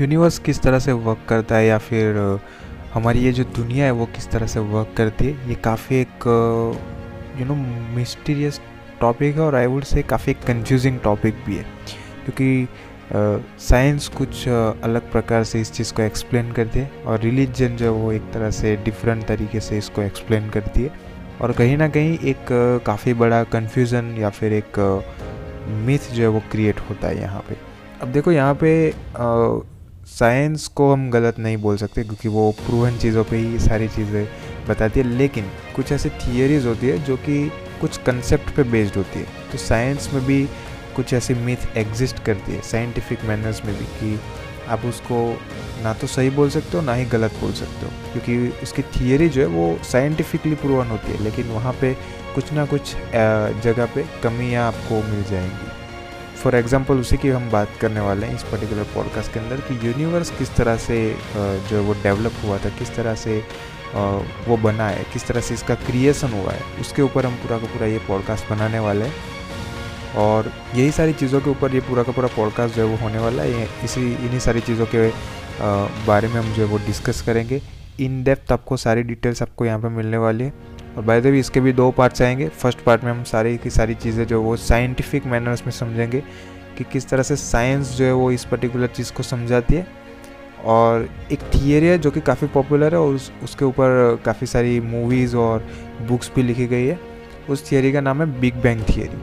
Universe किस तरह से वर्क करता है या फिर हमारी ये जो दुनिया है वो किस तरह से वर्क करती है ये काफ़ी एक यू नो मिस्टीरियस टॉपिक है और आई वुड से काफ़ी कंफ्यूजिंग टॉपिक भी है। क्योंकि साइंस uh, कुछ uh, अलग प्रकार से इस चीज़ को एक्सप्लेन करती है और रिलीजन जो है वो एक तरह से डिफरेंट तरीके से इसको एक्सप्लेन करती है। और कहीं ना कहीं एक uh, काफ़ी बड़ा कन्फ्यूज़न या फिर एक मिथ जो है वो क्रिएट होता है यहाँ पे। अब देखो यहाँ पे साइंस को हम गलत नहीं बोल सकते, क्योंकि वो प्रूवन चीज़ों पे ही सारी चीज़ें बताती है। लेकिन कुछ ऐसी थियरीज होती है जो कि कुछ कंसेप्ट पे बेस्ड होती है। तो साइंस में भी कुछ ऐसी मिथ एग्जिस्ट करती है साइंटिफिक मैनर्स में भी, कि आप उसको ना तो सही बोल सकते हो, ना ही गलत बोल सकते हो। क्योंकि उसकी थियरी जो है वो साइंटिफिकली प्रूवन होती है, लेकिन वहाँ पे कुछ ना कुछ जगह पे कमियाँ आपको मिल जाएँगी। फॉर एग्ज़ाम्पल उसी की हम बात करने वाले हैं इस पर्टिकुलर पॉडकास्ट के अंदर कि यूनिवर्स किस तरह से जो वो डेवलप हुआ था, किस तरह से वो बना है, किस तरह से इसका क्रिएशन हुआ है, उसके ऊपर हम पूरा का पूरा ये पॉडकास्ट बनाने वाले हैं। और यही सारी चीज़ों के ऊपर ये पूरा का पूरा पॉडकास्ट जो है वो होने वाला है। इसी, इन्हीं सारी चीज़ों के बारे में हम जो है वो डिस्कस करेंगे। इन डेप्थ आपको सारी डिटेल्स आपको यहाँ पर मिलने वाली है। और बाय द वे इसके भी दो पार्ट्स आएँगे। फ़र्स्ट पार्ट में हम सारी की सारी चीज़ें जो वो साइंटिफिक मैनर्स में समझेंगे कि किस तरह से साइंस जो है वो इस पर्टिकुलर चीज़ को समझाती है। और एक थियरी है जो कि काफ़ी पॉपुलर है और उस, उसके ऊपर काफ़ी सारी मूवीज़ और बुक्स भी लिखी गई है। उस थियरी का नाम है बिग बैंग थियरी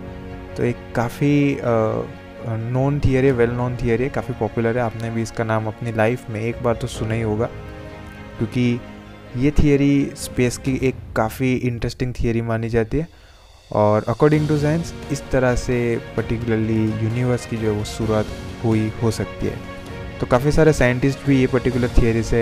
तो एक काफ़ी known theory well known theory है, काफ़ी पॉपुलर है। आपने भी इसका नाम अपनी लाइफ में एक बार तो सुना ही होगा। क्योंकि ये थियोरी स्पेस की एक काफ़ी इंटरेस्टिंग थियोरी मानी जाती है और अकॉर्डिंग टू साइंस इस तरह से पर्टिकुलरली यूनिवर्स की जो है वो शुरुआत हुई, हो सकती है। तो काफ़ी सारे साइंटिस्ट भी ये पर्टिकुलर थियोरी से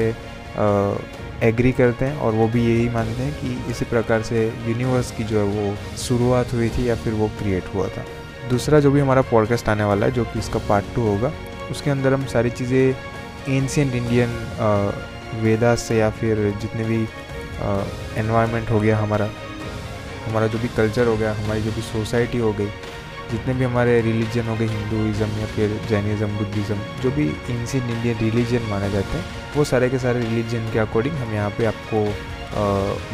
एग्री करते हैं और वो भी यही मानते हैं कि इसी प्रकार से यूनिवर्स की जो है वो शुरुआत हुई थी या फिर वो क्रिएट हुआ था। दूसरा जो भी हमारा पॉडकास्ट आने वाला है, जो कि इसका पार्ट टू होगा, उसके अंदर हम सारी चीज़ें एंशियंट इंडियन वेदा से या फिर जितने भी एनवायरनमेंट हो गया हमारा हमारा जो भी कल्चर हो गया, हमारी जो भी सोसाइटी हो गई, जितने भी हमारे रिलीजन हो गए हिंदुज़म या फिर जैनिज़म बुद्धिज़्म जो भी एंशियंट इंडियन रिलीजन माने जाते हैं, वो सारे के सारे रिलीजन के अकॉर्डिंग हम यहाँ पे आपको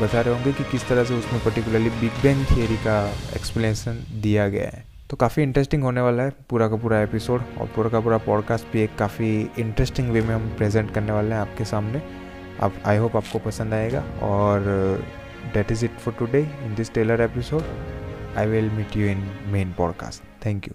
बता रहे होंगे कि किस तरह से उसमें पर्टिकुलरली बिग बैंग थियरी का एक्सप्लेनेशन दिया गया है। तो काफ़ी इंटरेस्टिंग होने वाला है पूरा का पूरा एपिसोड और पूरा का पूरा पॉडकास्ट भी एक काफ़ी इंटरेस्टिंग वे में हम प्रेजेंट करने वाले हैं आपके सामने। अब आई होप आपको पसंद आएगा और that is it for today in this trailer episode I will meet you in main podcast thank you.